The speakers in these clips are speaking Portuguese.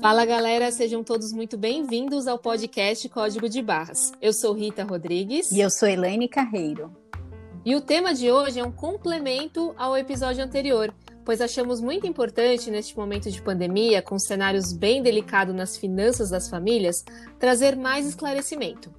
Fala galera, sejam todos muito bem-vindos ao podcast Código de Barras. Eu sou Rita Rodrigues. E eu sou Elaine Carreiro. E o tema de hoje é um complemento ao episódio anterior, pois achamos muito importante neste momento de pandemia, com cenários bem delicados nas finanças das famílias, trazer mais esclarecimento.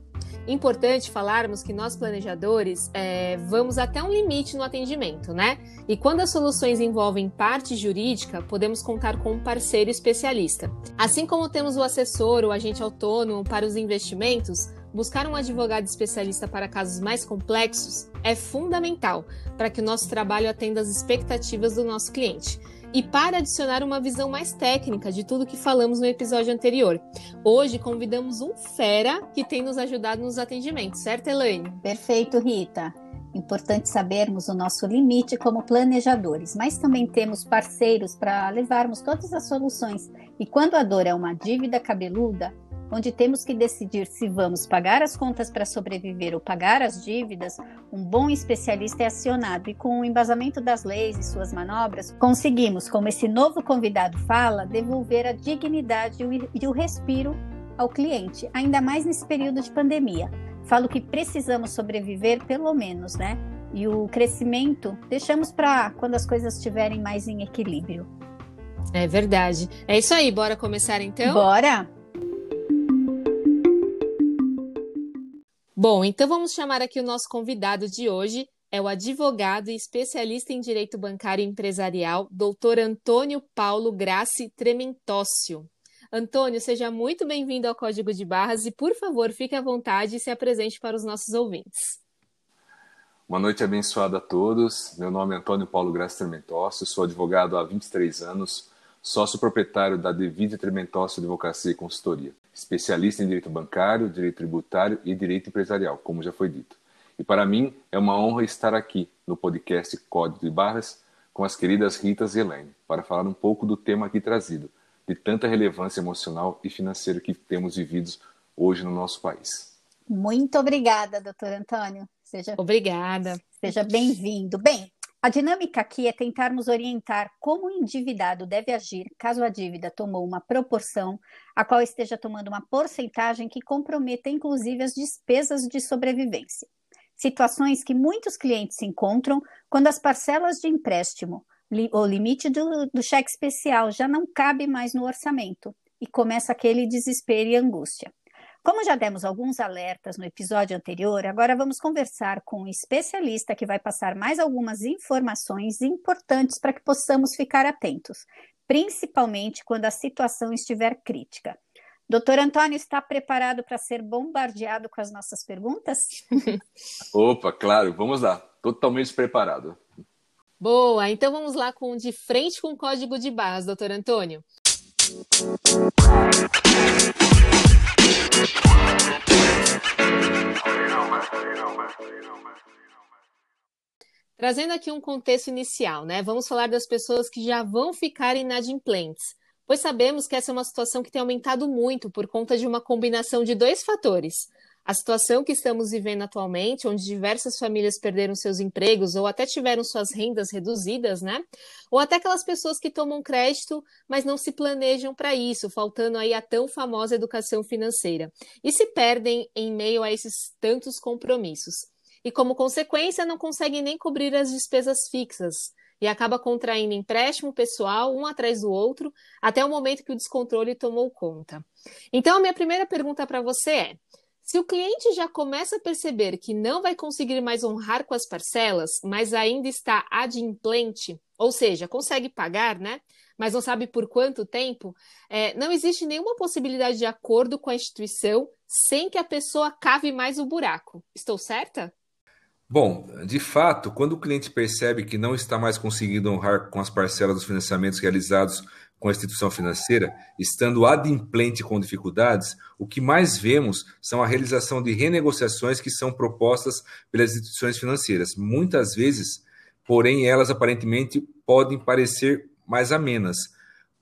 Importante falarmos que nós planejadores é, vamos até um limite no atendimento, né? E quando as soluções envolvem parte jurídica, podemos contar com um parceiro especialista. Assim como temos o assessor, o agente autônomo para os investimentos, buscar um advogado especialista para casos mais complexos é fundamental para que o nosso trabalho atenda às expectativas do nosso cliente e para adicionar uma visão mais técnica de tudo que falamos no episódio anterior. Hoje convidamos um fera que tem nos ajudado nos atendimentos, certo, Elaine? Perfeito, Rita. Importante sabermos o nosso limite como planejadores, mas também temos parceiros para levarmos todas as soluções. E quando a dor é uma dívida cabeluda, onde temos que decidir se vamos pagar as contas para sobreviver ou pagar as dívidas, um bom especialista é acionado e, com o embasamento das leis e suas manobras, conseguimos, como esse novo convidado fala, devolver a dignidade e o respiro ao cliente, ainda mais nesse período de pandemia. Falo que precisamos sobreviver, pelo menos, né? E o crescimento deixamos para quando as coisas estiverem mais em equilíbrio. É verdade. É isso aí, bora começar então? Bora! Bom, então vamos chamar aqui o nosso convidado de hoje, é o advogado e especialista em direito bancário e empresarial, doutor Antônio Paulo Grassi Trementócio. Antônio, seja muito bem-vindo ao Código de Barras e, por favor, fique à vontade e se apresente para os nossos ouvintes. Boa noite abençoada a todos. Meu nome é Antônio Paulo Grassi Trementócio, sou advogado há 23 anos, sócio proprietário da Devide Trementócio Advocacia e Consultoria especialista em direito bancário, direito tributário e direito empresarial, como já foi dito. E para mim é uma honra estar aqui no podcast Código de Barras com as queridas Ritas e Elaine, para falar um pouco do tema aqui trazido, de tanta relevância emocional e financeira que temos vivido hoje no nosso país. Muito obrigada, doutor Antônio. Seja, obrigada. Seja bem-vindo. Bem, a dinâmica aqui é tentarmos orientar como o endividado deve agir caso a dívida tomou uma proporção a qual esteja tomando uma porcentagem que comprometa inclusive as despesas de sobrevivência. Situações que muitos clientes se encontram quando as parcelas de empréstimo, o limite do, do cheque especial já não cabe mais no orçamento e começa aquele desespero e angústia. Como já demos alguns alertas no episódio anterior, agora vamos conversar com um especialista que vai passar mais algumas informações importantes para que possamos ficar atentos, principalmente quando a situação estiver crítica. Doutor Antônio, está preparado para ser bombardeado com as nossas perguntas? Opa, claro, vamos lá. Totalmente preparado. Boa, então vamos lá com de frente com o código de barras, doutor Antônio. Trazendo aqui um contexto inicial, né? Vamos falar das pessoas que já vão ficar inadimplentes, pois sabemos que essa é uma situação que tem aumentado muito por conta de uma combinação de dois fatores: a situação que estamos vivendo atualmente, onde diversas famílias perderam seus empregos ou até tiveram suas rendas reduzidas, né? Ou até aquelas pessoas que tomam crédito, mas não se planejam para isso, faltando aí a tão famosa educação financeira, e se perdem em meio a esses tantos compromissos. E como consequência, não conseguem nem cobrir as despesas fixas, e acaba contraindo empréstimo pessoal um atrás do outro, até o momento que o descontrole tomou conta. Então, a minha primeira pergunta para você é: se o cliente já começa a perceber que não vai conseguir mais honrar com as parcelas, mas ainda está adimplente, ou seja, consegue pagar, né? Mas não sabe por quanto tempo, é, não existe nenhuma possibilidade de acordo com a instituição sem que a pessoa cave mais o buraco. Estou certa? Bom, de fato, quando o cliente percebe que não está mais conseguindo honrar com as parcelas dos financiamentos realizados com a instituição financeira, estando adimplente com dificuldades, o que mais vemos são a realização de renegociações que são propostas pelas instituições financeiras. Muitas vezes, porém, elas aparentemente podem parecer mais amenas,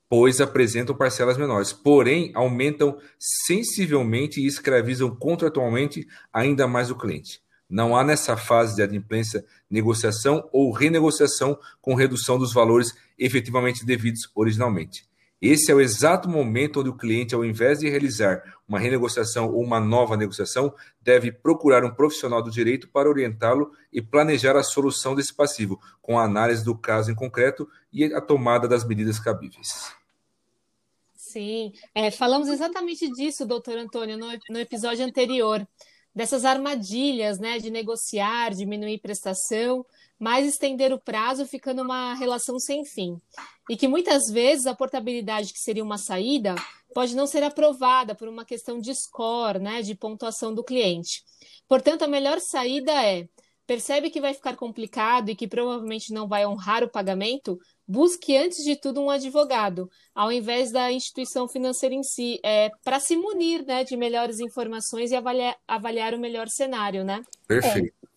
pois apresentam parcelas menores, porém aumentam sensivelmente e escravizam contratualmente ainda mais o cliente. Não há nessa fase de adimplência negociação ou renegociação com redução dos valores efetivamente devidos originalmente. Esse é o exato momento onde o cliente, ao invés de realizar uma renegociação ou uma nova negociação, deve procurar um profissional do direito para orientá-lo e planejar a solução desse passivo, com a análise do caso em concreto e a tomada das medidas cabíveis. Sim, é, falamos exatamente disso, doutor Antônio, no, no episódio anterior dessas armadilhas, né, de negociar, diminuir prestação, mas estender o prazo ficando uma relação sem fim. E que muitas vezes a portabilidade, que seria uma saída, pode não ser aprovada por uma questão de score, né, de pontuação do cliente. Portanto, a melhor saída é percebe que vai ficar complicado e que provavelmente não vai honrar o pagamento, busque antes de tudo um advogado, ao invés da instituição financeira em si, é, para se munir né, de melhores informações e avaliar, avaliar o melhor cenário, né? Perfeito. É.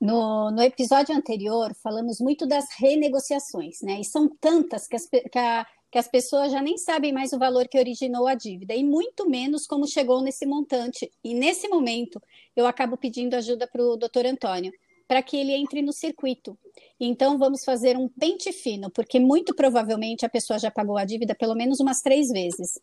No, no episódio anterior, falamos muito das renegociações, né? E são tantas que as, que, a, que as pessoas já nem sabem mais o valor que originou a dívida, e muito menos como chegou nesse montante. E nesse momento, eu acabo pedindo ajuda para o doutor Antônio para que ele entre no circuito. Então, vamos fazer um pente fino, porque muito provavelmente a pessoa já pagou a dívida pelo menos umas três vezes.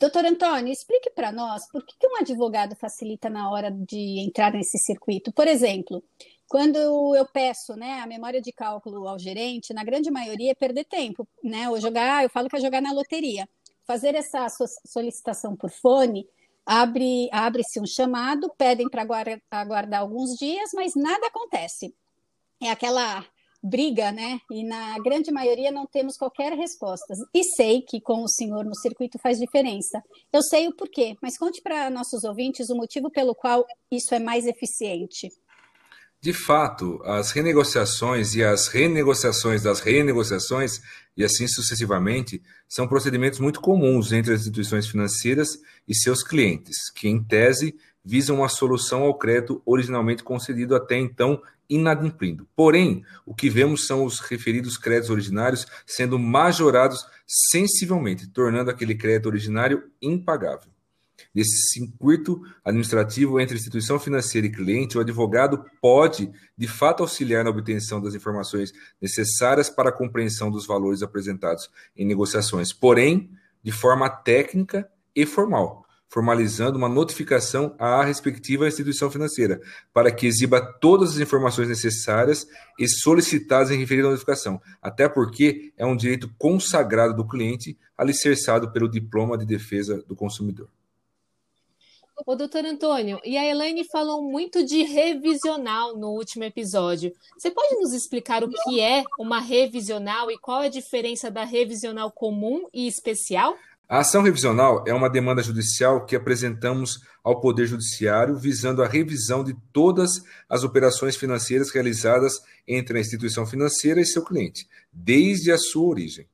Doutor Antônio, explique para nós por que, um advogado facilita na hora de entrar nesse circuito. Por exemplo, quando eu peço né, a memória de cálculo ao gerente, na grande maioria é perder tempo, né? Ou jogar, eu falo que é jogar na loteria. Fazer essa solicitação por fone abre abre-se um chamado, pedem para aguardar alguns dias, mas nada acontece. É aquela briga, né? E na grande maioria não temos qualquer resposta. E sei que com o senhor no circuito faz diferença. Eu sei o porquê, mas conte para nossos ouvintes o motivo pelo qual isso é mais eficiente. De fato, as renegociações e as renegociações das renegociações, e assim sucessivamente, são procedimentos muito comuns entre as instituições financeiras e seus clientes, que, em tese, visam uma solução ao crédito originalmente concedido até então inadimplindo. Porém, o que vemos são os referidos créditos originários sendo majorados sensivelmente, tornando aquele crédito originário impagável. Nesse circuito administrativo entre instituição financeira e cliente, o advogado pode, de fato, auxiliar na obtenção das informações necessárias para a compreensão dos valores apresentados em negociações, porém, de forma técnica e formal, formalizando uma notificação à respectiva instituição financeira, para que exiba todas as informações necessárias e solicitadas em referida notificação, até porque é um direito consagrado do cliente, alicerçado pelo diploma de defesa do consumidor. Ô, doutor Antônio, e a Elaine falou muito de revisional no último episódio. Você pode nos explicar o que é uma revisional e qual é a diferença da revisional comum e especial? A ação revisional é uma demanda judicial que apresentamos ao Poder Judiciário visando a revisão de todas as operações financeiras realizadas entre a instituição financeira e seu cliente, desde a sua origem.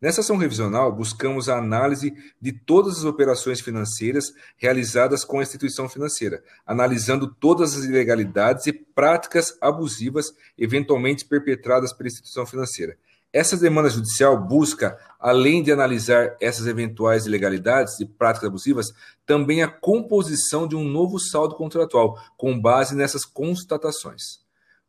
Nessa ação revisional, buscamos a análise de todas as operações financeiras realizadas com a instituição financeira, analisando todas as ilegalidades e práticas abusivas eventualmente perpetradas pela instituição financeira. Essa demanda judicial busca, além de analisar essas eventuais ilegalidades e práticas abusivas, também a composição de um novo saldo contratual, com base nessas constatações.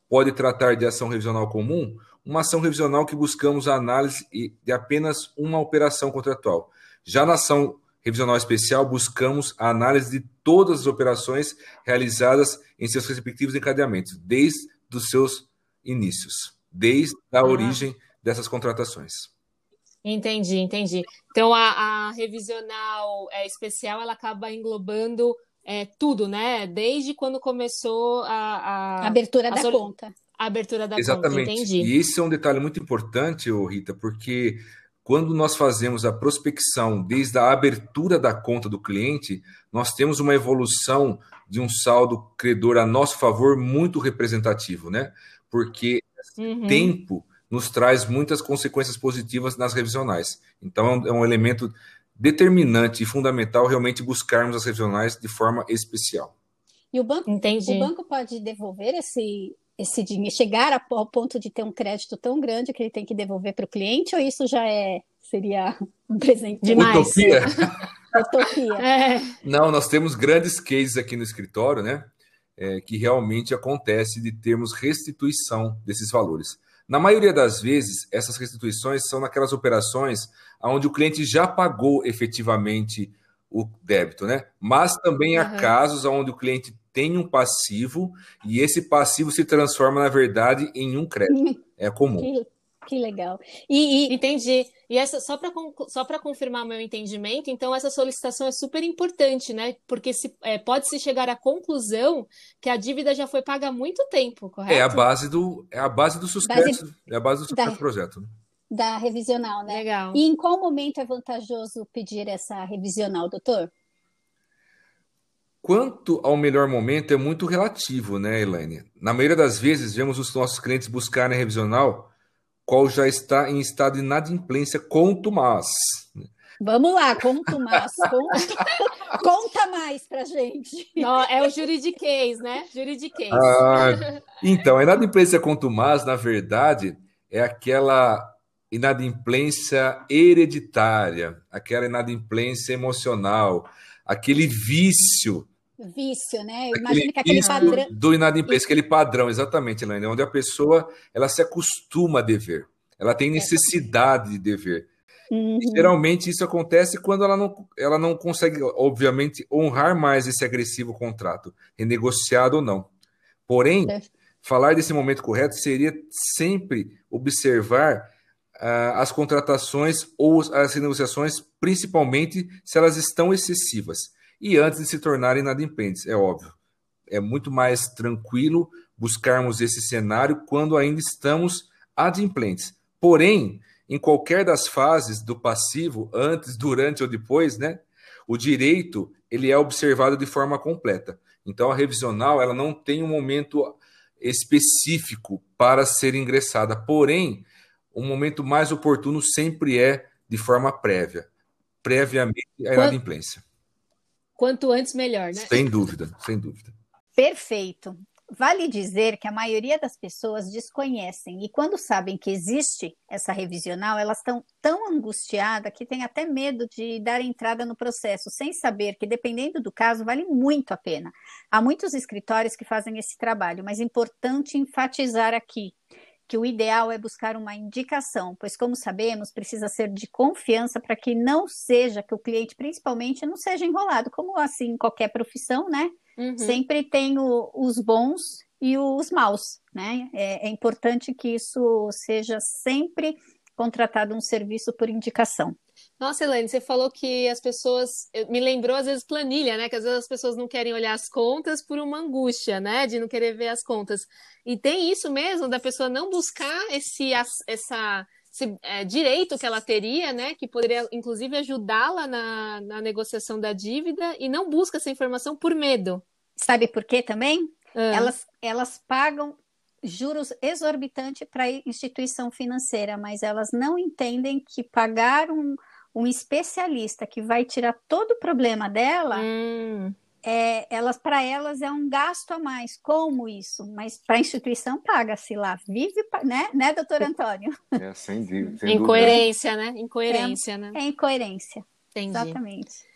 Pode tratar de ação revisional comum, uma ação revisional que buscamos a análise de apenas uma operação contratual. Já na ação revisional especial, buscamos a análise de todas as operações realizadas em seus respectivos encadeamentos, desde os seus inícios, desde a ah. origem dessas contratações. Entendi, entendi. Então a, a revisional é, especial ela acaba englobando é, tudo, né? Desde quando começou a, a abertura a da sol... conta a abertura da Exatamente. conta, entendi. E esse é um detalhe muito importante, Rita, porque quando nós fazemos a prospecção desde a abertura da conta do cliente, nós temos uma evolução de um saldo credor a nosso favor muito representativo, né? Porque uhum. tempo nos traz muitas consequências positivas nas revisionais. Então, é um é elemento determinante e fundamental realmente buscarmos as revisionais de forma especial. E o banco, Entendi. o banco pode devolver esse, esse dinheiro, chegar ao ponto de ter um crédito tão grande que ele tem que devolver para o cliente, ou isso já é seria um presente demais? Utopia. Utopia. É. Não, nós temos grandes cases aqui no escritório, né? é, que realmente acontece de termos restituição desses valores. Na maioria das vezes, essas restituições são naquelas operações onde o cliente já pagou efetivamente o débito, né? Mas também há casos onde o cliente tem um passivo e esse passivo se transforma, na verdade, em um crédito. É comum. Que legal. E, e... Entendi. E essa só para só para confirmar meu entendimento, então essa solicitação é super importante, né? Porque se, é, pode se chegar à conclusão que a dívida já foi paga há muito tempo, correto? É a base do é a base do sucesso, base... é a base do sucesso da... do projeto. Né? Da revisional, né? Legal. E em qual momento é vantajoso pedir essa revisional, doutor? Quanto ao melhor momento é muito relativo, né, Elaine? Na maioria das vezes, vemos os nossos clientes buscarem a revisional qual já está em estado de inadimplência contumaz. Vamos lá, contumaz. Conta, conta mais pra gente. Não, é o juridiquês, né? Juridiquês. Ah, então, a inadimplência contumaz, na verdade, é aquela inadimplência hereditária, aquela inadimplência emocional, aquele vício vício, né? Imagina que aquele padrão. Do inadimplência, aquele padrão, exatamente, Elaine, onde a pessoa ela se acostuma a dever, ela tem necessidade de dever. Uhum. Geralmente isso acontece quando ela não, ela não consegue, obviamente, honrar mais esse agressivo contrato, renegociado ou não. Porém, é. falar desse momento correto seria sempre observar uh, as contratações ou as renegociações, principalmente se elas estão excessivas e antes de se tornarem inadimplentes, é óbvio. É muito mais tranquilo buscarmos esse cenário quando ainda estamos adimplentes. Porém, em qualquer das fases do passivo, antes, durante ou depois, né, o direito ele é observado de forma completa. Então, a revisional ela não tem um momento específico para ser ingressada. Porém, o momento mais oportuno sempre é de forma prévia, previamente à inadimplência. Quanto antes, melhor, né? Sem dúvida, sem dúvida. Perfeito. Vale dizer que a maioria das pessoas desconhecem e quando sabem que existe essa revisional, elas estão tão angustiadas que têm até medo de dar entrada no processo, sem saber que, dependendo do caso, vale muito a pena. Há muitos escritórios que fazem esse trabalho, mas é importante enfatizar aqui que o ideal é buscar uma indicação, pois, como sabemos, precisa ser de confiança para que não seja, que o cliente, principalmente, não seja enrolado, como assim qualquer profissão, né? Uhum. Sempre tem o, os bons e os maus, né? É, é importante que isso seja sempre contratado um serviço por indicação. Nossa, Elaine, você falou que as pessoas. Me lembrou, às vezes, planilha, né? Que às vezes as pessoas não querem olhar as contas por uma angústia, né? De não querer ver as contas. E tem isso mesmo, da pessoa não buscar esse, essa, esse é, direito que ela teria, né? Que poderia, inclusive, ajudá-la na, na negociação da dívida e não busca essa informação por medo. Sabe por quê também? Ah. Elas, elas pagam juros exorbitantes para a instituição financeira, mas elas não entendem que pagar um, um especialista que vai tirar todo o problema dela, hum. é, elas para elas é um gasto a mais. Como isso? Mas para a instituição paga-se lá, vive, né, né, doutor Antônio? É, sem, sem Incoerência, né? Incoerência, é, né? É incoerência. Entendi. Exatamente.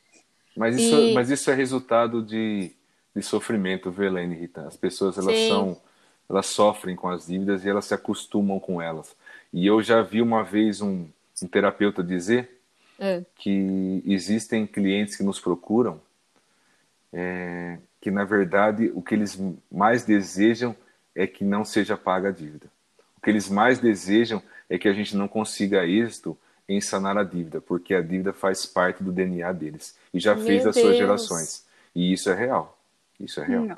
Mas isso, e... mas isso é resultado de, de sofrimento, Velene Rita. As pessoas elas Sim. são elas sofrem com as dívidas e elas se acostumam com elas. E eu já vi uma vez um, um terapeuta dizer é. que existem clientes que nos procuram é, que, na verdade, o que eles mais desejam é que não seja paga a dívida. O que eles mais desejam é que a gente não consiga êxito em sanar a dívida, porque a dívida faz parte do DNA deles e já Meu fez as Deus. suas gerações. E isso é real. Isso é real. Não.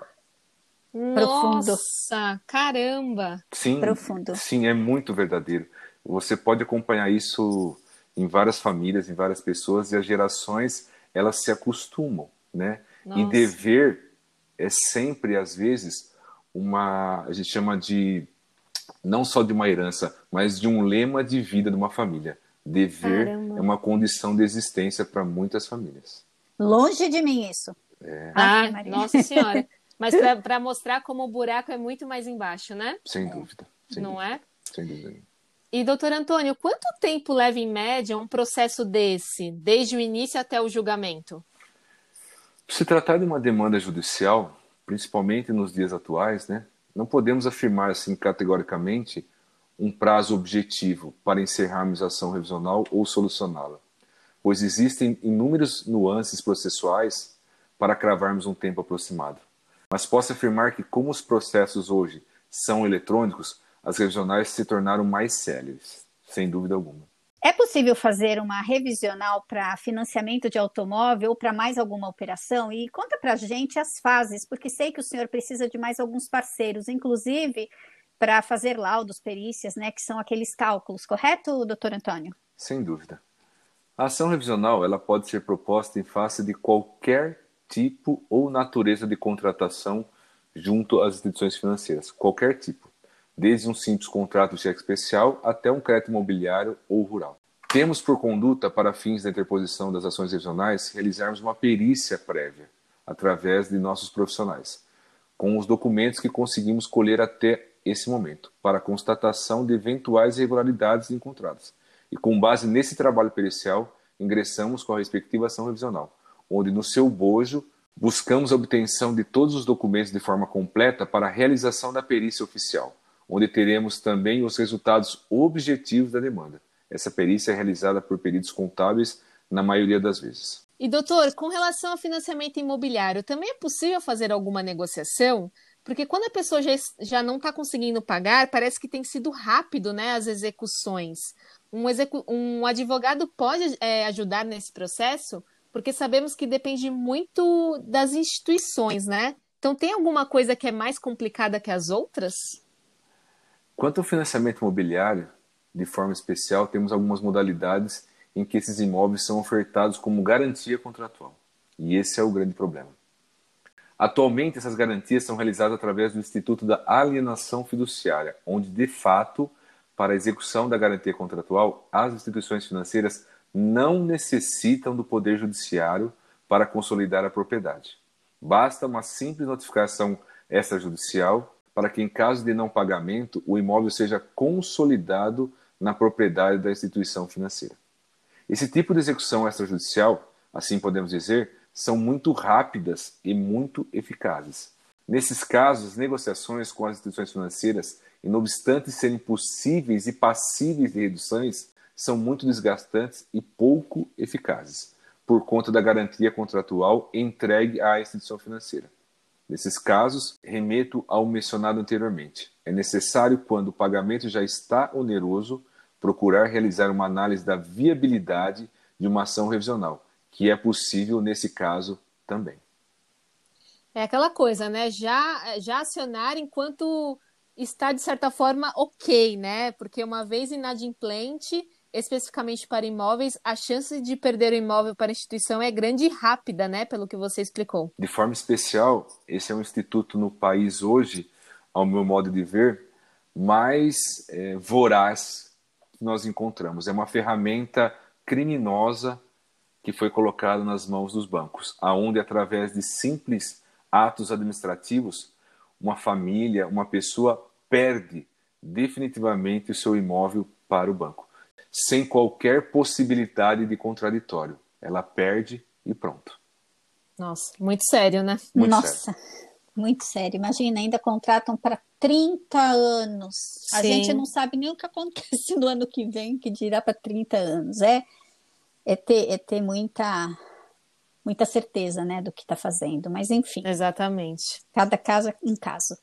Profundo. Nossa, caramba! Sim, Profundo. sim, é muito verdadeiro. Você pode acompanhar isso em várias famílias, em várias pessoas, e as gerações, elas se acostumam, né? Nossa. E dever é sempre, às vezes, uma, a gente chama de, não só de uma herança, mas de um lema de vida de uma família. Dever Caramba. é uma condição de existência para muitas famílias. Longe de mim isso. É. Ah, nossa senhora. Mas para mostrar como o buraco é muito mais embaixo, né? Sem dúvida. Sem Não dúvida. é? Sem dúvida. E, doutor Antônio, quanto tempo leva em média um processo desse, desde o início até o julgamento? Se tratar de uma demanda judicial, principalmente nos dias atuais, né, não podemos afirmar assim categoricamente um prazo objetivo para encerrarmos a ação revisional ou solucioná-la, pois existem inúmeras nuances processuais para cravarmos um tempo aproximado. Mas posso afirmar que, como os processos hoje são eletrônicos, as revisionais se tornaram mais céleres, sem dúvida alguma. É possível fazer uma revisional para financiamento de automóvel ou para mais alguma operação? E conta para a gente as fases, porque sei que o senhor precisa de mais alguns parceiros, inclusive para fazer laudos, perícias, né, que são aqueles cálculos, correto, doutor Antônio? Sem dúvida. A ação revisional ela pode ser proposta em face de qualquer tipo ou natureza de contratação junto às instituições financeiras, qualquer tipo, desde um simples contrato de cheque especial até um crédito imobiliário ou rural. Temos por conduta, para fins da interposição das ações revisionais, realizarmos uma perícia prévia, através de nossos profissionais, com os documentos que conseguimos colher até esse momento, para constatação de eventuais irregularidades encontradas. E com base nesse trabalho pericial, ingressamos com a respectiva ação revisional, onde no seu bojo buscamos a obtenção de todos os documentos de forma completa para a realização da perícia oficial, onde teremos também os resultados objetivos da demanda. Essa perícia é realizada por peritos contábeis na maioria das vezes. E doutor, com relação ao financiamento imobiliário, também é possível fazer alguma negociação? Porque quando a pessoa já, já não está conseguindo pagar, parece que tem sido rápido né, as execuções. Um, execu um advogado pode é, ajudar nesse processo? porque sabemos que depende muito das instituições, né? Então, tem alguma coisa que é mais complicada que as outras? Quanto ao financiamento imobiliário, de forma especial, temos algumas modalidades em que esses imóveis são ofertados como garantia contratual. E esse é o grande problema. Atualmente, essas garantias são realizadas através do Instituto da Alienação Fiduciária, onde, de fato, para a execução da garantia contratual, as instituições financeiras não necessitam do Poder Judiciário para consolidar a propriedade. Basta uma simples notificação extrajudicial para que, em caso de não pagamento, o imóvel seja consolidado na propriedade da instituição financeira. Esse tipo de execução extrajudicial, assim podemos dizer, são muito rápidas e muito eficazes. Nesses casos, as negociações com as instituições financeiras, e não obstante serem possíveis e passíveis de reduções, são muito desgastantes e pouco eficazes, por conta da garantia contratual entregue à instituição financeira. Nesses casos, remeto ao mencionado anteriormente. É necessário, quando o pagamento já está oneroso, procurar realizar uma análise da viabilidade de uma ação revisional, que é possível nesse caso também. É aquela coisa, né? Já, já acionar enquanto está, de certa forma, ok, né? Porque uma vez inadimplente, especificamente para imóveis, a chance de perder o imóvel para a instituição é grande e rápida, né? Pelo que você explicou. De forma especial, esse é um instituto no país hoje, ao meu modo de ver, mais é, voraz que nós encontramos. É uma ferramenta criminosa que foi colocada nas mãos dos bancos, aonde através de simples atos administrativos, uma família, uma pessoa perde definitivamente o seu imóvel para o banco sem qualquer possibilidade de contraditório. Ela perde e pronto. Nossa, muito sério, né? Muito Nossa, sério. muito sério. Imagina, ainda contratam para 30 anos. Sim. A gente não sabe nem o que acontece no ano que vem, que dirá para 30 anos. É, é, ter, é ter muita, muita certeza né, do que está fazendo. Mas, enfim. Exatamente. Cada caso em caso.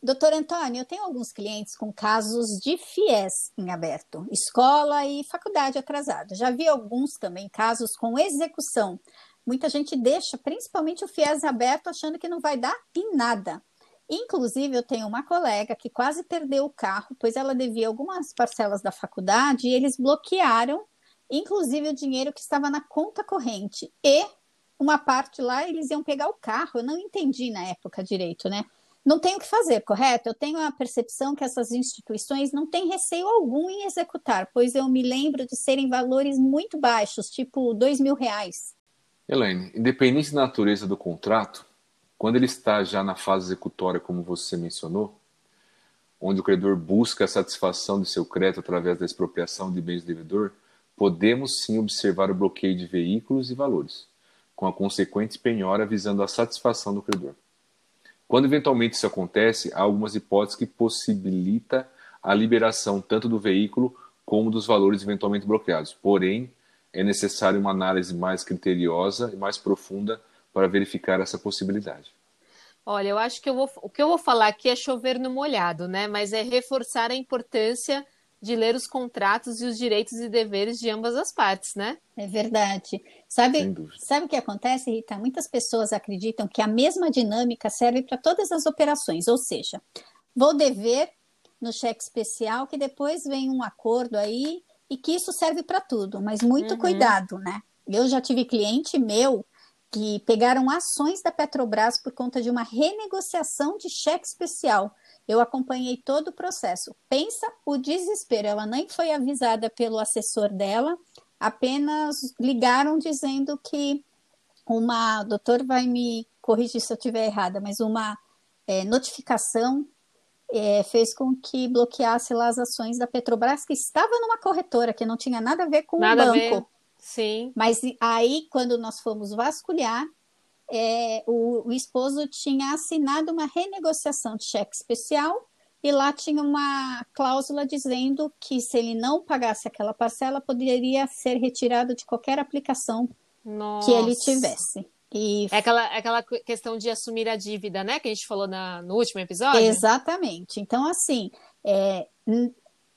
Doutor Antônio, eu tenho alguns clientes com casos de FIES em aberto, escola e faculdade atrasada. Já vi alguns também casos com execução. Muita gente deixa, principalmente o FIES aberto, achando que não vai dar em nada. Inclusive, eu tenho uma colega que quase perdeu o carro, pois ela devia algumas parcelas da faculdade e eles bloquearam, inclusive, o dinheiro que estava na conta corrente. E uma parte lá, eles iam pegar o carro. Eu não entendi na época direito, né? Não tem o que fazer, correto? Eu tenho a percepção que essas instituições não têm receio algum em executar, pois eu me lembro de serem valores muito baixos, tipo dois mil reais. Elaine, independente da natureza do contrato, quando ele está já na fase executória, como você mencionou, onde o credor busca a satisfação de seu crédito através da expropriação de bens do devedor, podemos sim observar o bloqueio de veículos e valores. com a consequente penhora visando a satisfação do credor. Quando eventualmente isso acontece, há algumas hipóteses que possibilita a liberação tanto do veículo como dos valores eventualmente bloqueados. Porém, é necessário uma análise mais criteriosa e mais profunda para verificar essa possibilidade. Olha, eu acho que eu vou, o que eu vou falar aqui é chover no molhado, né? Mas é reforçar a importância de ler os contratos e os direitos e deveres de ambas as partes, né? É verdade. Sabe, sabe o que acontece, Rita? Muitas pessoas acreditam que a mesma dinâmica serve para todas as operações, ou seja, vou dever no cheque especial que depois vem um acordo aí e que isso serve para tudo, mas muito uhum. cuidado, né? Eu já tive cliente meu que pegaram ações da Petrobras por conta de uma renegociação de cheque especial. Eu acompanhei todo o processo. Pensa o desespero. Ela nem foi avisada pelo assessor dela, apenas ligaram dizendo que uma, o doutor vai me corrigir se eu estiver errada, mas uma é, notificação é, fez com que bloqueasse lá as ações da Petrobras, que estava numa corretora, que não tinha nada a ver com nada o banco. Sim. Mas aí, quando nós fomos vasculhar, é, o, o, esposo tinha assinado uma renegociação de cheque especial e lá tinha uma cláusula dizendo que se ele não pagasse aquela parcela, poderia ser retirado de qualquer aplicação Nossa. que ele tivesse. E... É aquela, é aquela questão de assumir a dívida, né? Que a gente falou na, no último episódio. Exatamente. Então, assim, é,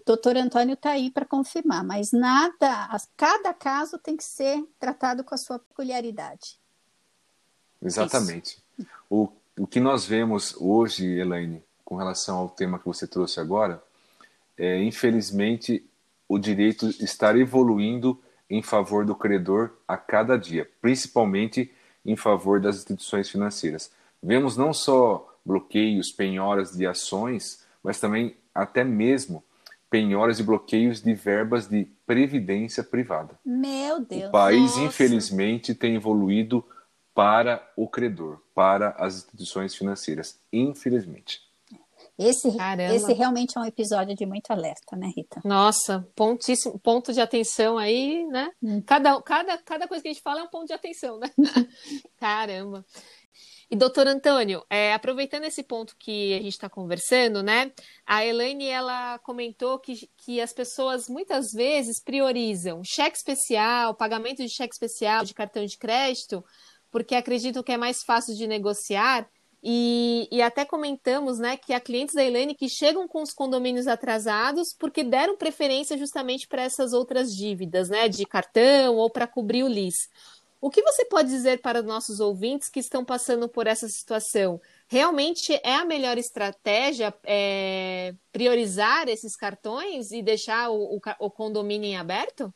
doutor Antônio está aí para confirmar, mas nada, cada caso tem que ser tratado com a sua peculiaridade. Exatamente. O, o que nós vemos hoje, Elaine, com relação ao tema que você trouxe agora, é, infelizmente, o direito estar evoluindo em favor do credor a cada dia, principalmente em favor das instituições financeiras. Vemos não só bloqueios, penhoras de ações, mas também até mesmo penhoras e bloqueios de verbas de previdência privada. Meu Deus. O país, nossa. infelizmente, tem evoluído para o credor, para as instituições financeiras, infelizmente. Esse, esse realmente é um episódio de muito alerta, né, Rita? Nossa, pontíssimo, ponto de atenção aí, né? Hum. Cada, cada, cada coisa que a gente fala é um ponto de atenção, né? Caramba. E, doutor Antônio, é, aproveitando esse ponto que a gente está conversando, né? A Elaine, ela comentou que, que as pessoas muitas vezes priorizam cheque especial, pagamento de cheque especial, de cartão de crédito, porque acreditam que é mais fácil de negociar. E, e, até comentamos né, que há clientes da Elaine que chegam com os condomínios atrasados porque deram preferência justamente para essas outras dívidas, né, de cartão ou para cobrir o LIS. O que você pode dizer para nossos ouvintes que estão passando por essa situação? Realmente é a melhor estratégia é, priorizar esses cartões e deixar o, o, o condomínio em aberto?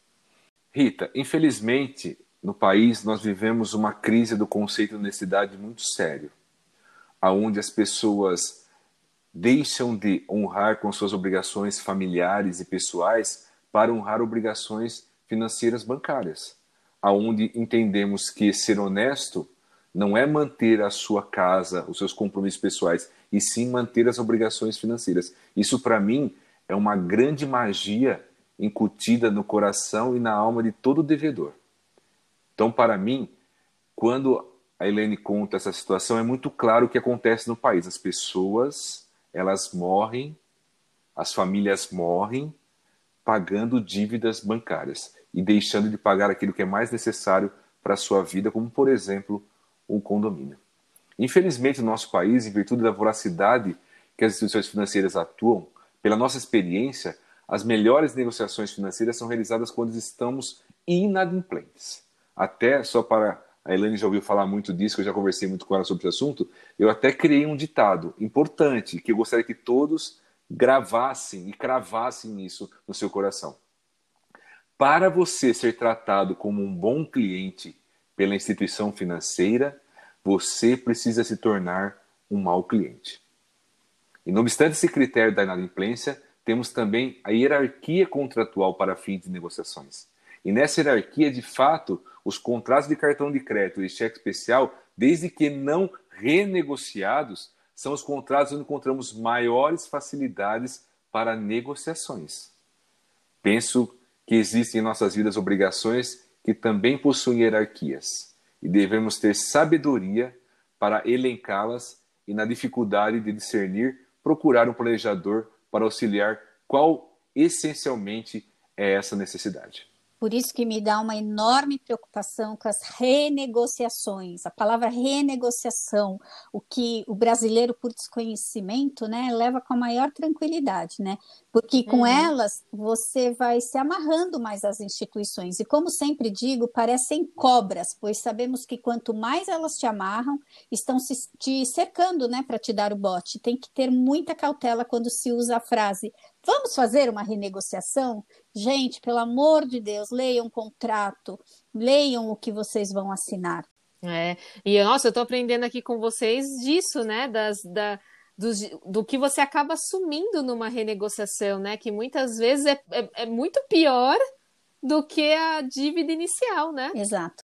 Rita, infelizmente, no país nós vivemos uma crise do conceito de honestidade muito sério, aonde as pessoas deixam de honrar com suas obrigações familiares e pessoais para honrar obrigações financeiras bancárias aonde entendemos que ser honesto não é manter a sua casa, os seus compromissos pessoais, e sim manter as obrigações financeiras. Isso, para mim, é uma grande magia incutida no coração e na alma de todo devedor. Então, para mim, quando a Helene conta essa situação, é muito claro o que acontece no país. As pessoas, elas morrem, as famílias morrem pagando dívidas bancárias e deixando de pagar aquilo que é mais necessário para a sua vida, como, por exemplo, um condomínio. Infelizmente, no nosso país, em virtude da voracidade que as instituições financeiras atuam, pela nossa experiência, as melhores negociações financeiras são realizadas quando estamos inadimplentes. Até, só para. A Elaine já ouviu falar muito disso, eu já conversei muito com ela sobre esse assunto. Eu até criei um ditado importante que eu gostaria que todos gravassem e cravassem isso no seu coração. Para você ser tratado como um bom cliente pela instituição financeira, você precisa se tornar um mau cliente. E não obstante esse critério da inadimplência, temos também a hierarquia contratual para fins de negociações. E nessa hierarquia, de fato, os contratos de cartão de crédito e cheque especial, desde que não renegociados, são os contratos onde encontramos maiores facilidades para negociações. Penso que existem em nossas vidas obrigações que também possuem hierarquias. e devemos ter sabedoria para elencá-las e, na dificuldade de discernir, procurar um planejador para auxiliar qual essencialmente é essa necessidade. Por isso que me dá uma enorme preocupação com as renegociações. A palavra renegociação, o que o brasileiro, por desconhecimento, né, leva com a maior tranquilidade, né? Porque com uhum. elas você vai se amarrando mais às instituições. E como sempre digo, parecem cobras, pois sabemos que quanto mais elas te amarram, estão se, te cercando, né, para te dar o bote. Tem que ter muita cautela quando se usa a frase Vamos fazer uma renegociação? Gente, pelo amor de Deus, leiam o contrato, leiam o que vocês vão assinar. É, e nossa, eu estou aprendendo aqui com vocês disso, né? Das, da, do, do que você acaba assumindo numa renegociação, né? Que muitas vezes é, é, é muito pior do que a dívida inicial, né? Exato.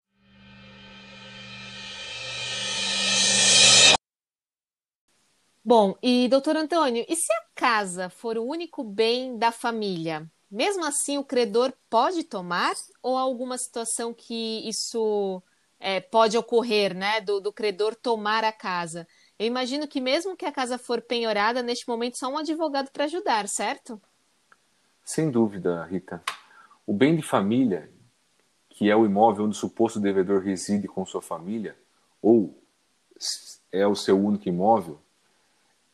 Bom, e doutor Antônio, e se a casa for o único bem da família? Mesmo assim, o credor pode tomar ou alguma situação que isso é, pode ocorrer, né? Do, do credor tomar a casa? Eu imagino que mesmo que a casa for penhorada, neste momento só um advogado para ajudar, certo? Sem dúvida, Rita. O bem de família, que é o imóvel onde o suposto devedor reside com sua família, ou é o seu único imóvel,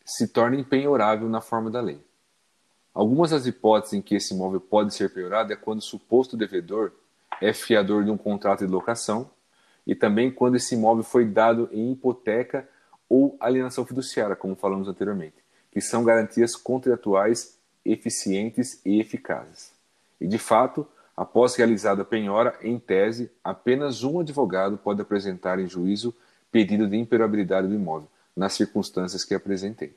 se torna impenhorável na forma da lei. Algumas das hipóteses em que esse imóvel pode ser penhorado é quando o suposto devedor é fiador de um contrato de locação e também quando esse imóvel foi dado em hipoteca ou alienação fiduciária, como falamos anteriormente, que são garantias contratuais eficientes e eficazes. E de fato, após realizada a penhora, em tese, apenas um advogado pode apresentar em juízo pedido de imperabilidade do imóvel, nas circunstâncias que apresentei.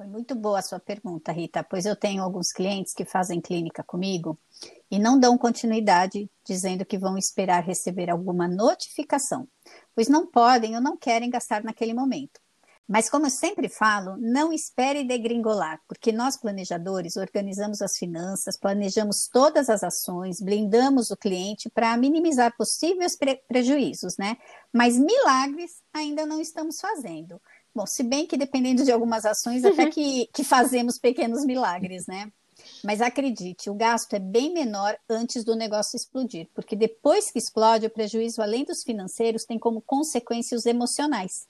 Foi muito boa a sua pergunta, Rita, pois eu tenho alguns clientes que fazem clínica comigo e não dão continuidade dizendo que vão esperar receber alguma notificação, pois não podem ou não querem gastar naquele momento. Mas, como eu sempre falo, não espere degringolar, porque nós, planejadores, organizamos as finanças, planejamos todas as ações, blindamos o cliente para minimizar possíveis pre prejuízos, né? Mas milagres ainda não estamos fazendo. Bom, se bem que dependendo de algumas ações, até que, que fazemos pequenos milagres, né? Mas acredite, o gasto é bem menor antes do negócio explodir, porque depois que explode, o prejuízo, além dos financeiros, tem como consequência os emocionais.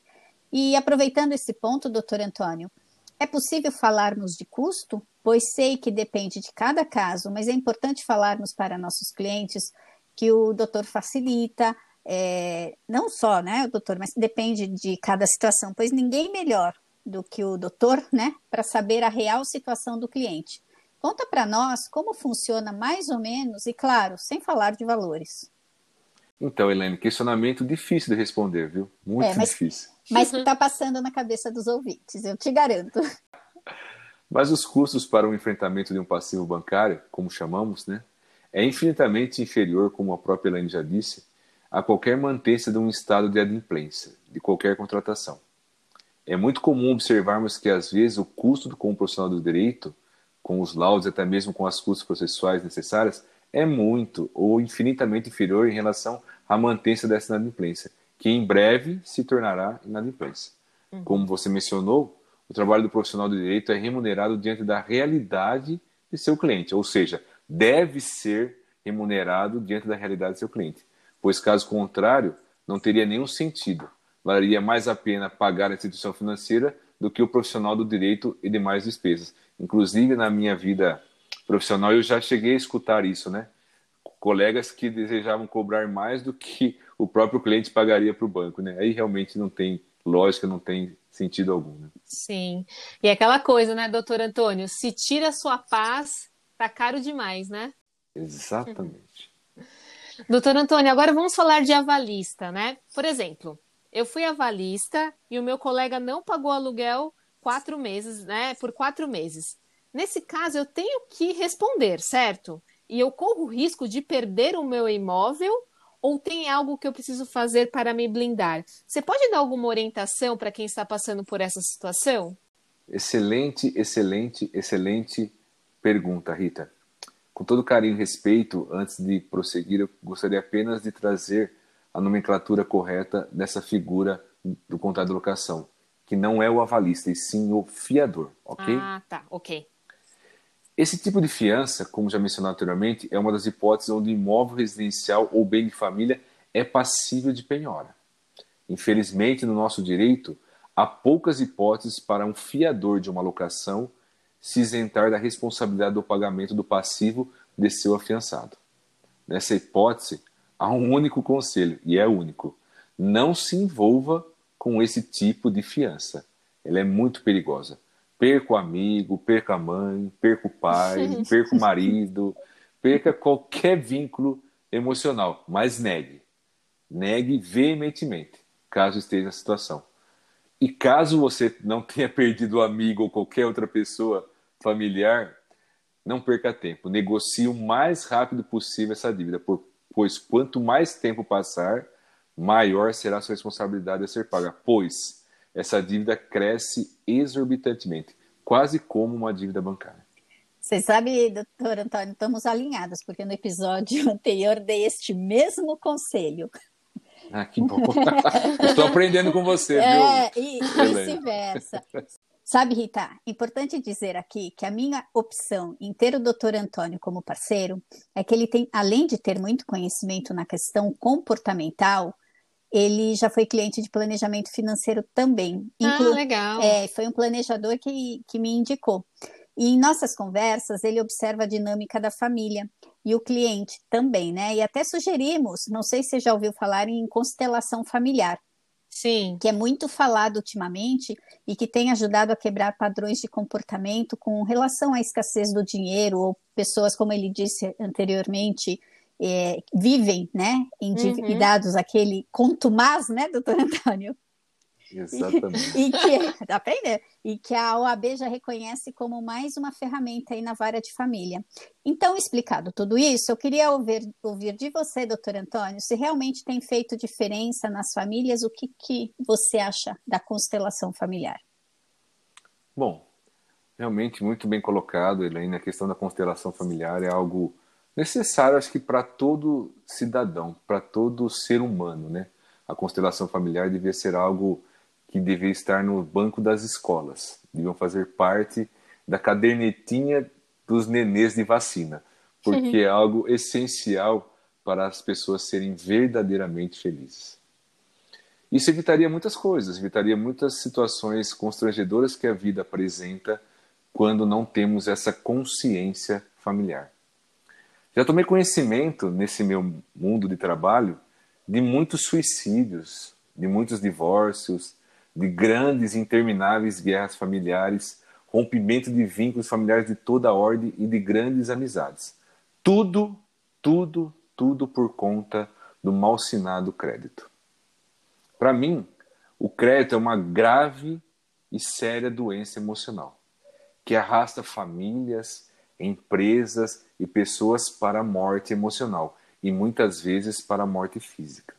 E aproveitando esse ponto, doutor Antônio, é possível falarmos de custo? Pois sei que depende de cada caso, mas é importante falarmos para nossos clientes que o doutor facilita, é, não só, né, o doutor, mas depende de cada situação, pois ninguém melhor do que o doutor, né, para saber a real situação do cliente. Conta para nós como funciona mais ou menos e, claro, sem falar de valores. Então, Helene, questionamento difícil de responder, viu? Muito é, mas, difícil. Mas que está passando na cabeça dos ouvintes, eu te garanto. Mas os custos para o enfrentamento de um passivo bancário, como chamamos, né, é infinitamente inferior, como a própria Helene já disse, a qualquer mantença de um estado de adimplência, de qualquer contratação. É muito comum observarmos que, às vezes, o custo com o profissional do direito, com os laudos, até mesmo com as custas processuais necessárias, é muito ou infinitamente inferior em relação à mantença dessa inadimplência, que em breve se tornará inadimplência. Uhum. Como você mencionou, o trabalho do profissional do direito é remunerado diante da realidade de seu cliente, ou seja, deve ser remunerado diante da realidade de seu cliente, pois caso contrário, não teria nenhum sentido. Valeria mais a pena pagar a instituição financeira do que o profissional do direito e demais despesas. Inclusive, na minha vida profissional, eu já cheguei a escutar isso, né? Colegas que desejavam cobrar mais do que o próprio cliente pagaria para o banco, né? Aí realmente não tem lógica, não tem sentido algum. Né? Sim. E é aquela coisa, né, doutor Antônio? Se tira a sua paz, tá caro demais, né? Exatamente. Doutor Antônio, agora vamos falar de avalista, né? Por exemplo, eu fui avalista e o meu colega não pagou aluguel quatro meses, né? Por quatro meses. Nesse caso, eu tenho que responder, certo? E eu corro o risco de perder o meu imóvel ou tem algo que eu preciso fazer para me blindar? Você pode dar alguma orientação para quem está passando por essa situação? Excelente, excelente, excelente pergunta, Rita. Com todo carinho e respeito, antes de prosseguir, eu gostaria apenas de trazer a nomenclatura correta dessa figura do contrato de locação, que não é o avalista, e sim o fiador, ok? Ah, tá, ok. Esse tipo de fiança, como já mencionado anteriormente, é uma das hipóteses onde imóvel residencial ou bem de família é passível de penhora. Infelizmente, no nosso direito, há poucas hipóteses para um fiador de uma locação se isentar da responsabilidade do pagamento do passivo de seu afiançado. Nessa hipótese, há um único conselho, e é único: não se envolva com esse tipo de fiança. Ela é muito perigosa. Perca o amigo, perca a mãe, perca o pai, perca o marido, perca qualquer vínculo emocional, mas negue. Negue veementemente, caso esteja na situação. E caso você não tenha perdido o amigo ou qualquer outra pessoa familiar, não perca tempo. Negocie o mais rápido possível essa dívida, pois quanto mais tempo passar, maior será a sua responsabilidade a ser paga, pois essa dívida cresce exorbitantemente, quase como uma dívida bancária. Você sabe, doutor Antônio, estamos alinhados, porque no episódio anterior dei este mesmo conselho. Ah, que bom. Estou aprendendo com você, é, viu? E vice-versa. Sabe, Rita, importante dizer aqui que a minha opção em ter o doutor Antônio como parceiro é que ele tem, além de ter muito conhecimento na questão comportamental, ele já foi cliente de planejamento financeiro também. Ah, Inclu ah, legal. É, foi um planejador que, que me indicou. E em nossas conversas, ele observa a dinâmica da família e o cliente também, né? E até sugerimos, não sei se você já ouviu falar em constelação familiar. Sim. Que é muito falado ultimamente e que tem ajudado a quebrar padrões de comportamento com relação à escassez do dinheiro ou pessoas, como ele disse anteriormente, é, vivem, né, endividados, uhum. aquele contumaz, né, doutor Antônio? Exatamente. E, que, tá? E que a OAB já reconhece como mais uma ferramenta aí na vara de família. Então, explicado tudo isso, eu queria ouvir, ouvir de você, doutor Antônio, se realmente tem feito diferença nas famílias, o que, que você acha da constelação familiar? Bom, realmente muito bem colocado, Elaine, a questão da constelação familiar é algo necessário, acho que para todo cidadão, para todo ser humano, né? A constelação familiar devia ser algo que devia estar no banco das escolas, deviam fazer parte da cadernetinha dos nenês de vacina, porque é algo essencial para as pessoas serem verdadeiramente felizes. Isso evitaria muitas coisas, evitaria muitas situações constrangedoras que a vida apresenta quando não temos essa consciência familiar. Já tomei conhecimento nesse meu mundo de trabalho de muitos suicídios, de muitos divórcios, de grandes e intermináveis guerras familiares, rompimento de vínculos familiares de toda a ordem e de grandes amizades. Tudo, tudo, tudo por conta do malsinado crédito. Para mim, o crédito é uma grave e séria doença emocional que arrasta famílias, empresas e pessoas para a morte emocional e muitas vezes para a morte física.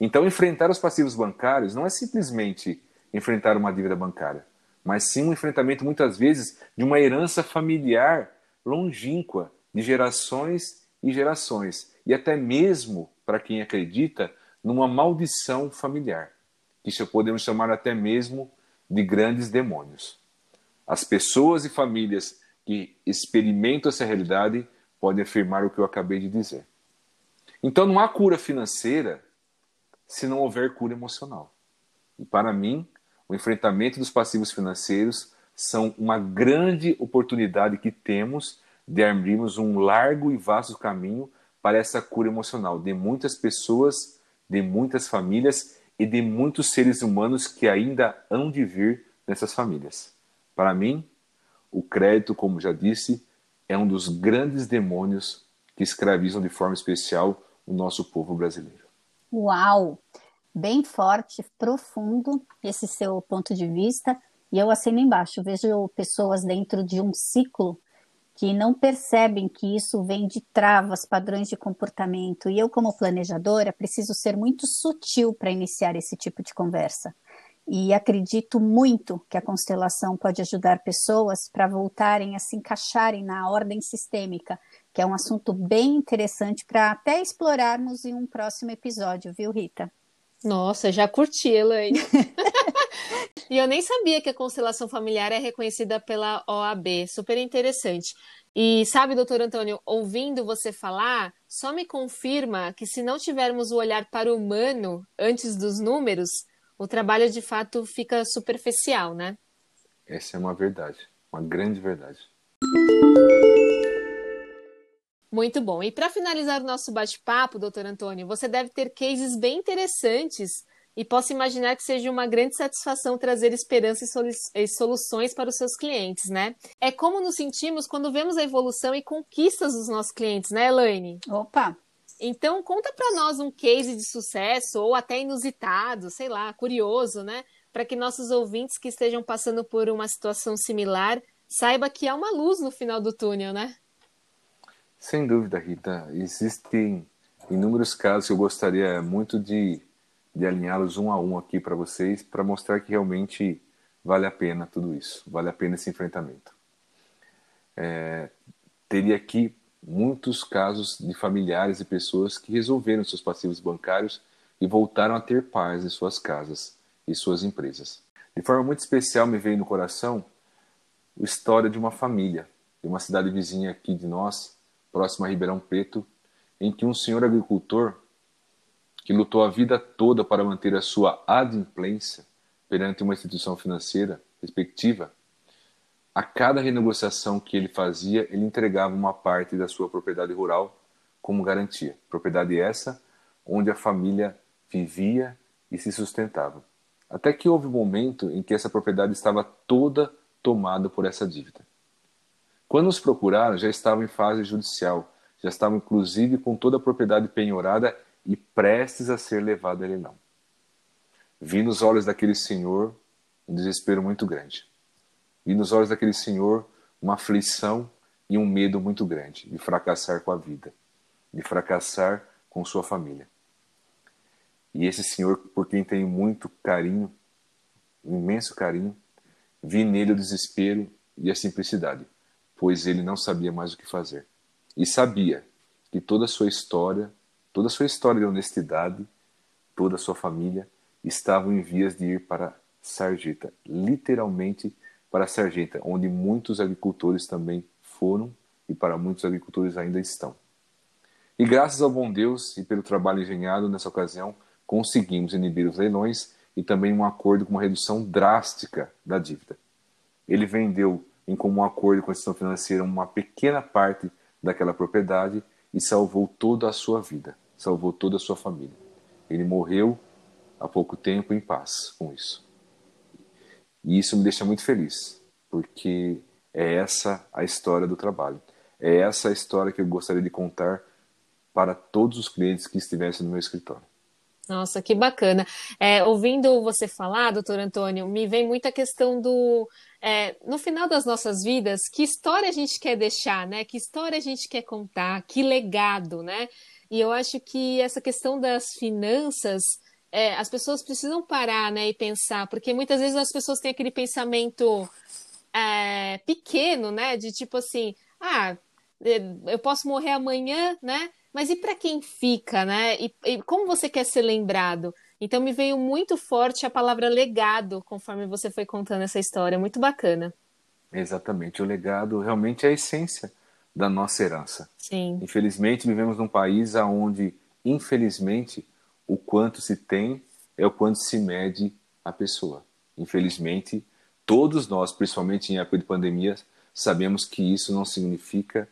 Então, enfrentar os passivos bancários não é simplesmente enfrentar uma dívida bancária, mas sim um enfrentamento, muitas vezes, de uma herança familiar longínqua, de gerações e gerações, e até mesmo, para quem acredita, numa maldição familiar, que podemos chamar até mesmo de grandes demônios. As pessoas e famílias que experimentam essa realidade podem afirmar o que eu acabei de dizer. Então não há cura financeira se não houver cura emocional. E para mim, o enfrentamento dos passivos financeiros são uma grande oportunidade que temos de abrirmos um largo e vasto caminho para essa cura emocional de muitas pessoas, de muitas famílias e de muitos seres humanos que ainda hão de vir nessas famílias. Para mim, o crédito, como já disse, é um dos grandes demônios que escravizam de forma especial o nosso povo brasileiro. Uau! Bem forte, profundo esse seu ponto de vista. E eu assino embaixo, vejo pessoas dentro de um ciclo que não percebem que isso vem de travas, padrões de comportamento. E eu, como planejadora, preciso ser muito sutil para iniciar esse tipo de conversa. E acredito muito que a constelação pode ajudar pessoas para voltarem a se encaixarem na ordem sistêmica, que é um assunto bem interessante para até explorarmos em um próximo episódio, viu, Rita? Nossa, já curti, Elaine. e eu nem sabia que a constelação familiar é reconhecida pela OAB. Super interessante. E sabe, doutor Antônio, ouvindo você falar, só me confirma que se não tivermos o olhar para o humano antes dos números, o trabalho de fato fica superficial, né? Essa é uma verdade, uma grande verdade. Muito bom. E para finalizar o nosso bate-papo, doutor Antônio, você deve ter cases bem interessantes e posso imaginar que seja uma grande satisfação trazer esperança e soluções para os seus clientes, né? É como nos sentimos quando vemos a evolução e conquistas dos nossos clientes, né, Elaine? Opa! Então, conta para nós um case de sucesso ou até inusitado, sei lá, curioso, né? Para que nossos ouvintes que estejam passando por uma situação similar saiba que há uma luz no final do túnel, né? Sem dúvida, Rita. Existem inúmeros casos que eu gostaria muito de, de alinhá-los um a um aqui para vocês, para mostrar que realmente vale a pena tudo isso, vale a pena esse enfrentamento. É, teria aqui muitos casos de familiares e pessoas que resolveram seus passivos bancários e voltaram a ter paz em suas casas e suas empresas. De forma muito especial me veio no coração a história de uma família, de uma cidade vizinha aqui de nós, próximo a Ribeirão Preto, em que um senhor agricultor, que lutou a vida toda para manter a sua adimplência perante uma instituição financeira respectiva, a cada renegociação que ele fazia, ele entregava uma parte da sua propriedade rural como garantia. Propriedade essa onde a família vivia e se sustentava. Até que houve um momento em que essa propriedade estava toda tomada por essa dívida. Quando nos procuraram, já estavam em fase judicial, já estavam inclusive com toda a propriedade penhorada e prestes a ser levada a leilão. Vi nos olhos daquele senhor um desespero muito grande. Vi nos olhos daquele senhor uma aflição e um medo muito grande de fracassar com a vida, de fracassar com sua família. E esse senhor, por quem tenho muito carinho, um imenso carinho, vi nele o desespero e a simplicidade pois ele não sabia mais o que fazer. E sabia que toda a sua história, toda a sua história de honestidade, toda a sua família estavam em vias de ir para Sarjeta, literalmente para Sarjeta, onde muitos agricultores também foram e para muitos agricultores ainda estão. E graças ao bom Deus e pelo trabalho engenhado nessa ocasião, conseguimos inibir os leilões e também um acordo com uma redução drástica da dívida. Ele vendeu em comum acordo com a instituição financeira uma pequena parte daquela propriedade e salvou toda a sua vida, salvou toda a sua família. Ele morreu há pouco tempo em paz com isso. E isso me deixa muito feliz, porque é essa a história do trabalho. É essa a história que eu gostaria de contar para todos os clientes que estivessem no meu escritório. Nossa, que bacana. É, ouvindo você falar, doutor Antônio, me vem muita questão do. É, no final das nossas vidas, que história a gente quer deixar, né? Que história a gente quer contar, que legado, né? E eu acho que essa questão das finanças, é, as pessoas precisam parar, né, e pensar, porque muitas vezes as pessoas têm aquele pensamento é, pequeno, né? De tipo assim, ah, é, eu posso morrer amanhã, né? Mas e para quem fica, né? E, e, como você quer ser lembrado? Então me veio muito forte a palavra legado, conforme você foi contando essa história, muito bacana. Exatamente, o legado realmente é a essência da nossa herança. Sim. Infelizmente vivemos num país onde, infelizmente, o quanto se tem é o quanto se mede a pessoa. Infelizmente, todos nós, principalmente em época de pandemia, sabemos que isso não significa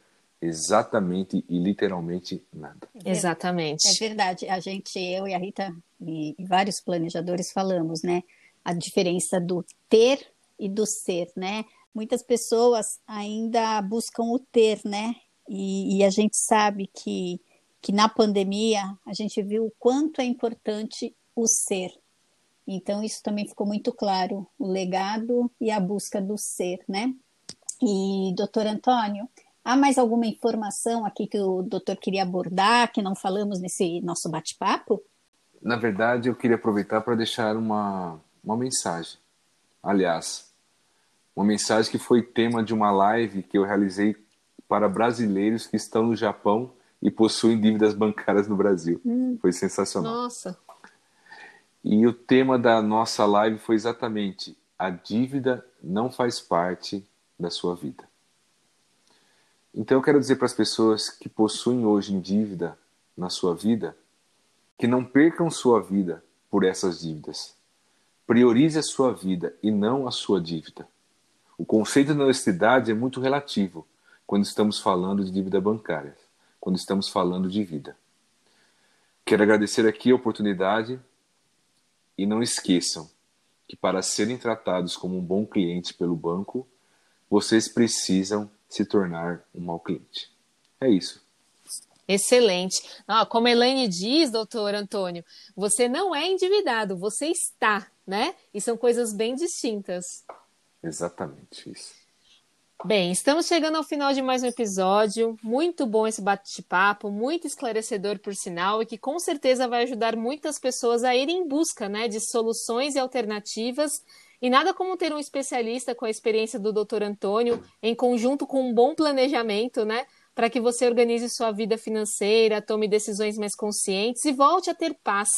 exatamente e literalmente nada. Exatamente. É verdade. A gente, eu e a Rita e, vários planejadores falamos, né? A diferença do ter e do ser, né? Muitas pessoas ainda buscam o ter, né? E, e a gente sabe que, que na pandemia a gente viu o quanto é importante o ser. Então, isso também ficou muito claro, o legado e a busca do ser, né? E, doutor Antônio, Há mais alguma informação aqui que o doutor queria abordar, que não falamos nesse nosso bate-papo? Na verdade, eu queria aproveitar para deixar uma, uma mensagem. Aliás, uma mensagem que foi tema de uma live que eu realizei para brasileiros que estão no Japão e possuem dívidas bancárias no Brasil. Hum. Foi sensacional. Nossa. E o tema da nossa live foi exatamente: a dívida não faz parte da sua vida. Então eu quero dizer para as pessoas que possuem hoje dívida na sua vida que não percam sua vida por essas dívidas. Priorize a sua vida e não a sua dívida. O conceito de honestidade é muito relativo quando estamos falando de dívida bancária, quando estamos falando de vida. Quero agradecer aqui a oportunidade e não esqueçam que para serem tratados como um bom cliente pelo banco, vocês precisam se tornar um mau cliente. É isso. Excelente. Ah, como a Elaine diz, doutor Antônio, você não é endividado, você está, né? E são coisas bem distintas. Exatamente isso. Bem, estamos chegando ao final de mais um episódio. Muito bom esse bate-papo, muito esclarecedor por sinal, e que com certeza vai ajudar muitas pessoas a irem em busca né, de soluções e alternativas. E nada como ter um especialista com a experiência do Dr. Antônio, em conjunto com um bom planejamento, né? Para que você organize sua vida financeira, tome decisões mais conscientes e volte a ter paz,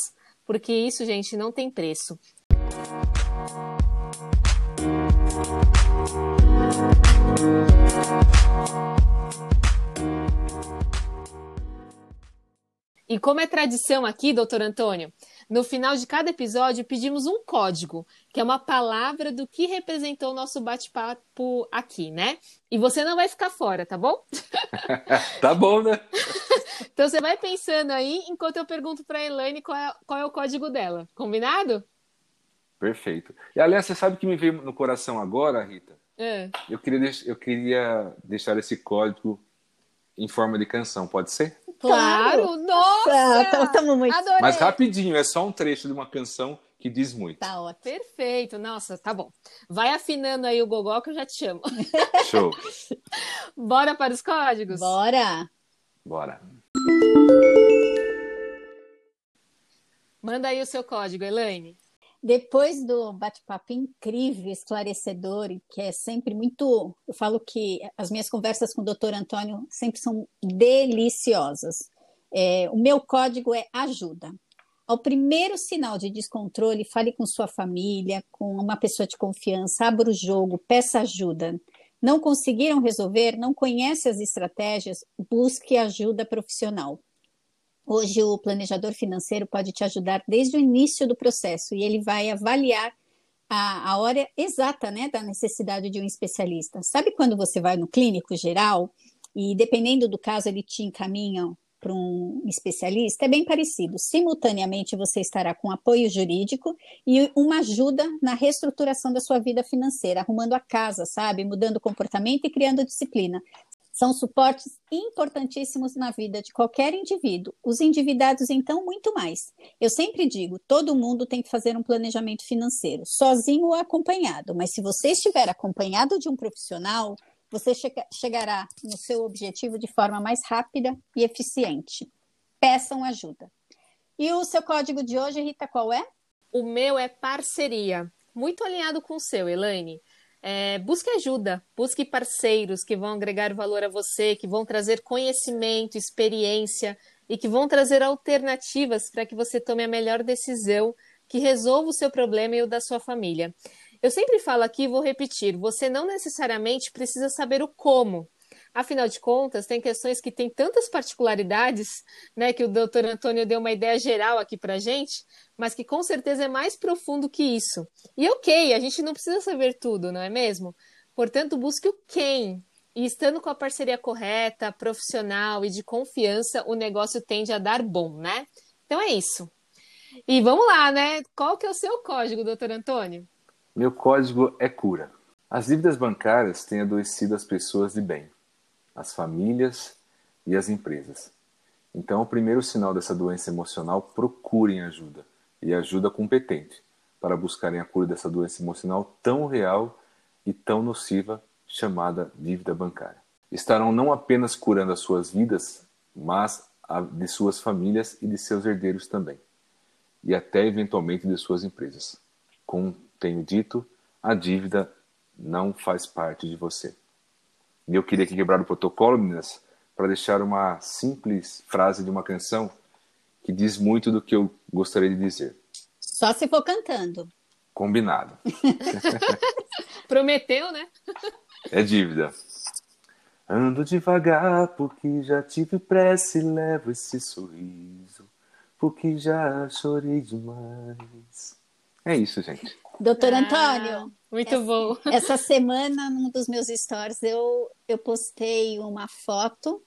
porque isso, gente, não tem preço. E como é tradição aqui, doutor Antônio, no final de cada episódio pedimos um código, que é uma palavra do que representou o nosso bate-papo aqui, né? E você não vai ficar fora, tá bom? tá bom, né? então você vai pensando aí enquanto eu pergunto para a Elaine qual é, qual é o código dela. Combinado? Perfeito. E aliás, você sabe que me veio no coração agora, Rita? É. Eu, queria, eu queria deixar esse código em forma de canção, pode ser? Claro! Nossa! Estamos muito... Adorei. Mas rapidinho, é só um trecho de uma canção que diz muito. Tá ótimo. Perfeito. Nossa, tá bom. Vai afinando aí o gogó que eu já te chamo. Show. Bora para os códigos? Bora. Bora. Manda aí o seu código, Elaine. Depois do bate-papo incrível, esclarecedor, que é sempre muito. Eu falo que as minhas conversas com o doutor Antônio sempre são deliciosas. É, o meu código é ajuda. Ao primeiro sinal de descontrole, fale com sua família, com uma pessoa de confiança, abra o jogo, peça ajuda. Não conseguiram resolver, não conhece as estratégias, busque ajuda profissional. Hoje, o planejador financeiro pode te ajudar desde o início do processo e ele vai avaliar a, a hora exata né, da necessidade de um especialista. Sabe quando você vai no clínico geral e, dependendo do caso, ele te encaminha para um especialista? É bem parecido. Simultaneamente, você estará com apoio jurídico e uma ajuda na reestruturação da sua vida financeira, arrumando a casa, sabe? Mudando o comportamento e criando disciplina são suportes importantíssimos na vida de qualquer indivíduo. Os endividados, então, muito mais. Eu sempre digo: todo mundo tem que fazer um planejamento financeiro, sozinho ou acompanhado. Mas se você estiver acompanhado de um profissional, você che chegará no seu objetivo de forma mais rápida e eficiente. Peçam ajuda. E o seu código de hoje, Rita, qual é? O meu é parceria. Muito alinhado com o seu, Elaine. É, busque ajuda, busque parceiros que vão agregar valor a você, que vão trazer conhecimento, experiência e que vão trazer alternativas para que você tome a melhor decisão que resolva o seu problema e o da sua família. Eu sempre falo aqui e vou repetir: você não necessariamente precisa saber o como, Afinal de contas, tem questões que têm tantas particularidades, né, que o doutor Antônio deu uma ideia geral aqui para gente, mas que com certeza é mais profundo que isso. E ok, a gente não precisa saber tudo, não é mesmo? Portanto, busque o quem. E estando com a parceria correta, profissional e de confiança, o negócio tende a dar bom, né? Então é isso. E vamos lá, né? Qual que é o seu código, doutor Antônio? Meu código é cura. As dívidas bancárias têm adoecido as pessoas de bem as famílias e as empresas. Então, o primeiro sinal dessa doença emocional, procurem ajuda e ajuda competente para buscarem a cura dessa doença emocional tão real e tão nociva chamada dívida bancária. Estarão não apenas curando as suas vidas, mas a de suas famílias e de seus herdeiros também, e até eventualmente de suas empresas. Como tenho dito, a dívida não faz parte de você. E eu queria aqui quebrar o protocolo, meninas, para deixar uma simples frase de uma canção que diz muito do que eu gostaria de dizer. Só se for cantando. Combinado. Prometeu, né? É dívida. Ando devagar porque já tive pressa e levo esse sorriso, porque já chorei demais. É isso, gente. Doutor ah, Antônio. Muito essa, bom. Essa semana, num dos meus stories, eu, eu postei uma foto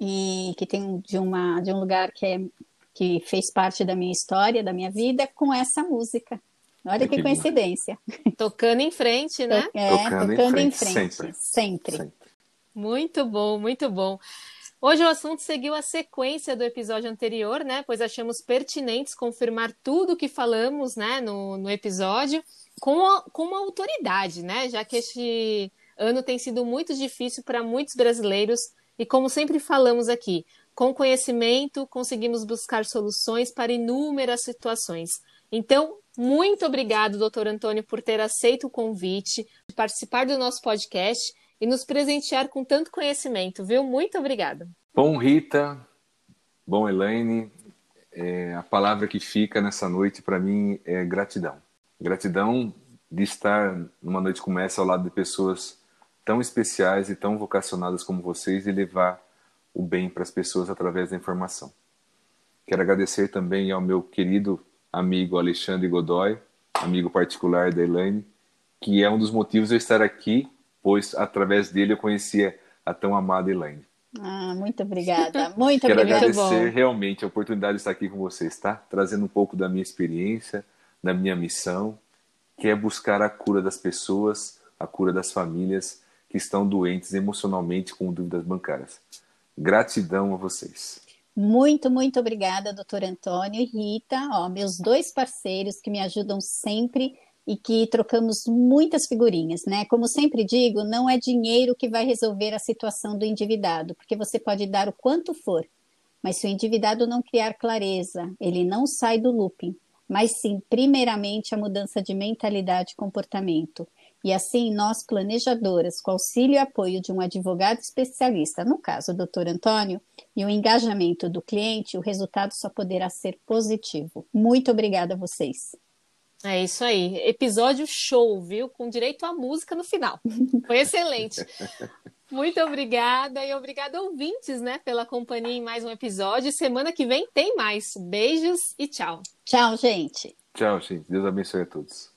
e que tem de, uma, de um lugar que, é, que fez parte da minha história, da minha vida, com essa música. Olha que, que coincidência. Tocando em frente, né? É, tocando, tocando em frente. Em frente. Sempre. sempre. sempre. Muito bom, muito bom. Hoje o assunto seguiu a sequência do episódio anterior, né? Pois achamos pertinentes confirmar tudo o que falamos, né, no, no episódio, com, a, com uma autoridade, né? Já que este ano tem sido muito difícil para muitos brasileiros e, como sempre falamos aqui, com conhecimento conseguimos buscar soluções para inúmeras situações. Então, muito obrigado, doutor Antônio, por ter aceito o convite, de participar do nosso podcast e nos presentear com tanto conhecimento, viu? Muito obrigada. Bom, Rita, bom, Elaine, é, a palavra que fica nessa noite para mim é gratidão. Gratidão de estar numa noite como essa ao lado de pessoas tão especiais e tão vocacionadas como vocês e levar o bem para as pessoas através da informação. Quero agradecer também ao meu querido amigo Alexandre Godoy, amigo particular da Elaine, que é um dos motivos de eu estar aqui pois através dele eu conhecia a tão amada Elaine. Ah, muito obrigada, muito Quero obrigada. agradecer realmente a oportunidade de estar aqui com vocês, tá? Trazendo um pouco da minha experiência, da minha missão, que é buscar a cura das pessoas, a cura das famílias que estão doentes emocionalmente com dúvidas bancárias. Gratidão a vocês. Muito, muito obrigada, doutor Antônio e Rita, ó, meus dois parceiros que me ajudam sempre e que trocamos muitas figurinhas, né? Como sempre digo, não é dinheiro que vai resolver a situação do endividado, porque você pode dar o quanto for, mas se o endividado não criar clareza, ele não sai do looping, mas sim, primeiramente, a mudança de mentalidade e comportamento. E assim, nós, planejadoras, com auxílio e apoio de um advogado especialista, no caso, o doutor Antônio, e o engajamento do cliente, o resultado só poderá ser positivo. Muito obrigada a vocês. É isso aí. Episódio show, viu? Com direito à música no final. Foi excelente. Muito obrigada e obrigada ouvintes, né, pela companhia em mais um episódio. Semana que vem tem mais. Beijos e tchau. Tchau, gente. Tchau, gente. Deus abençoe a todos.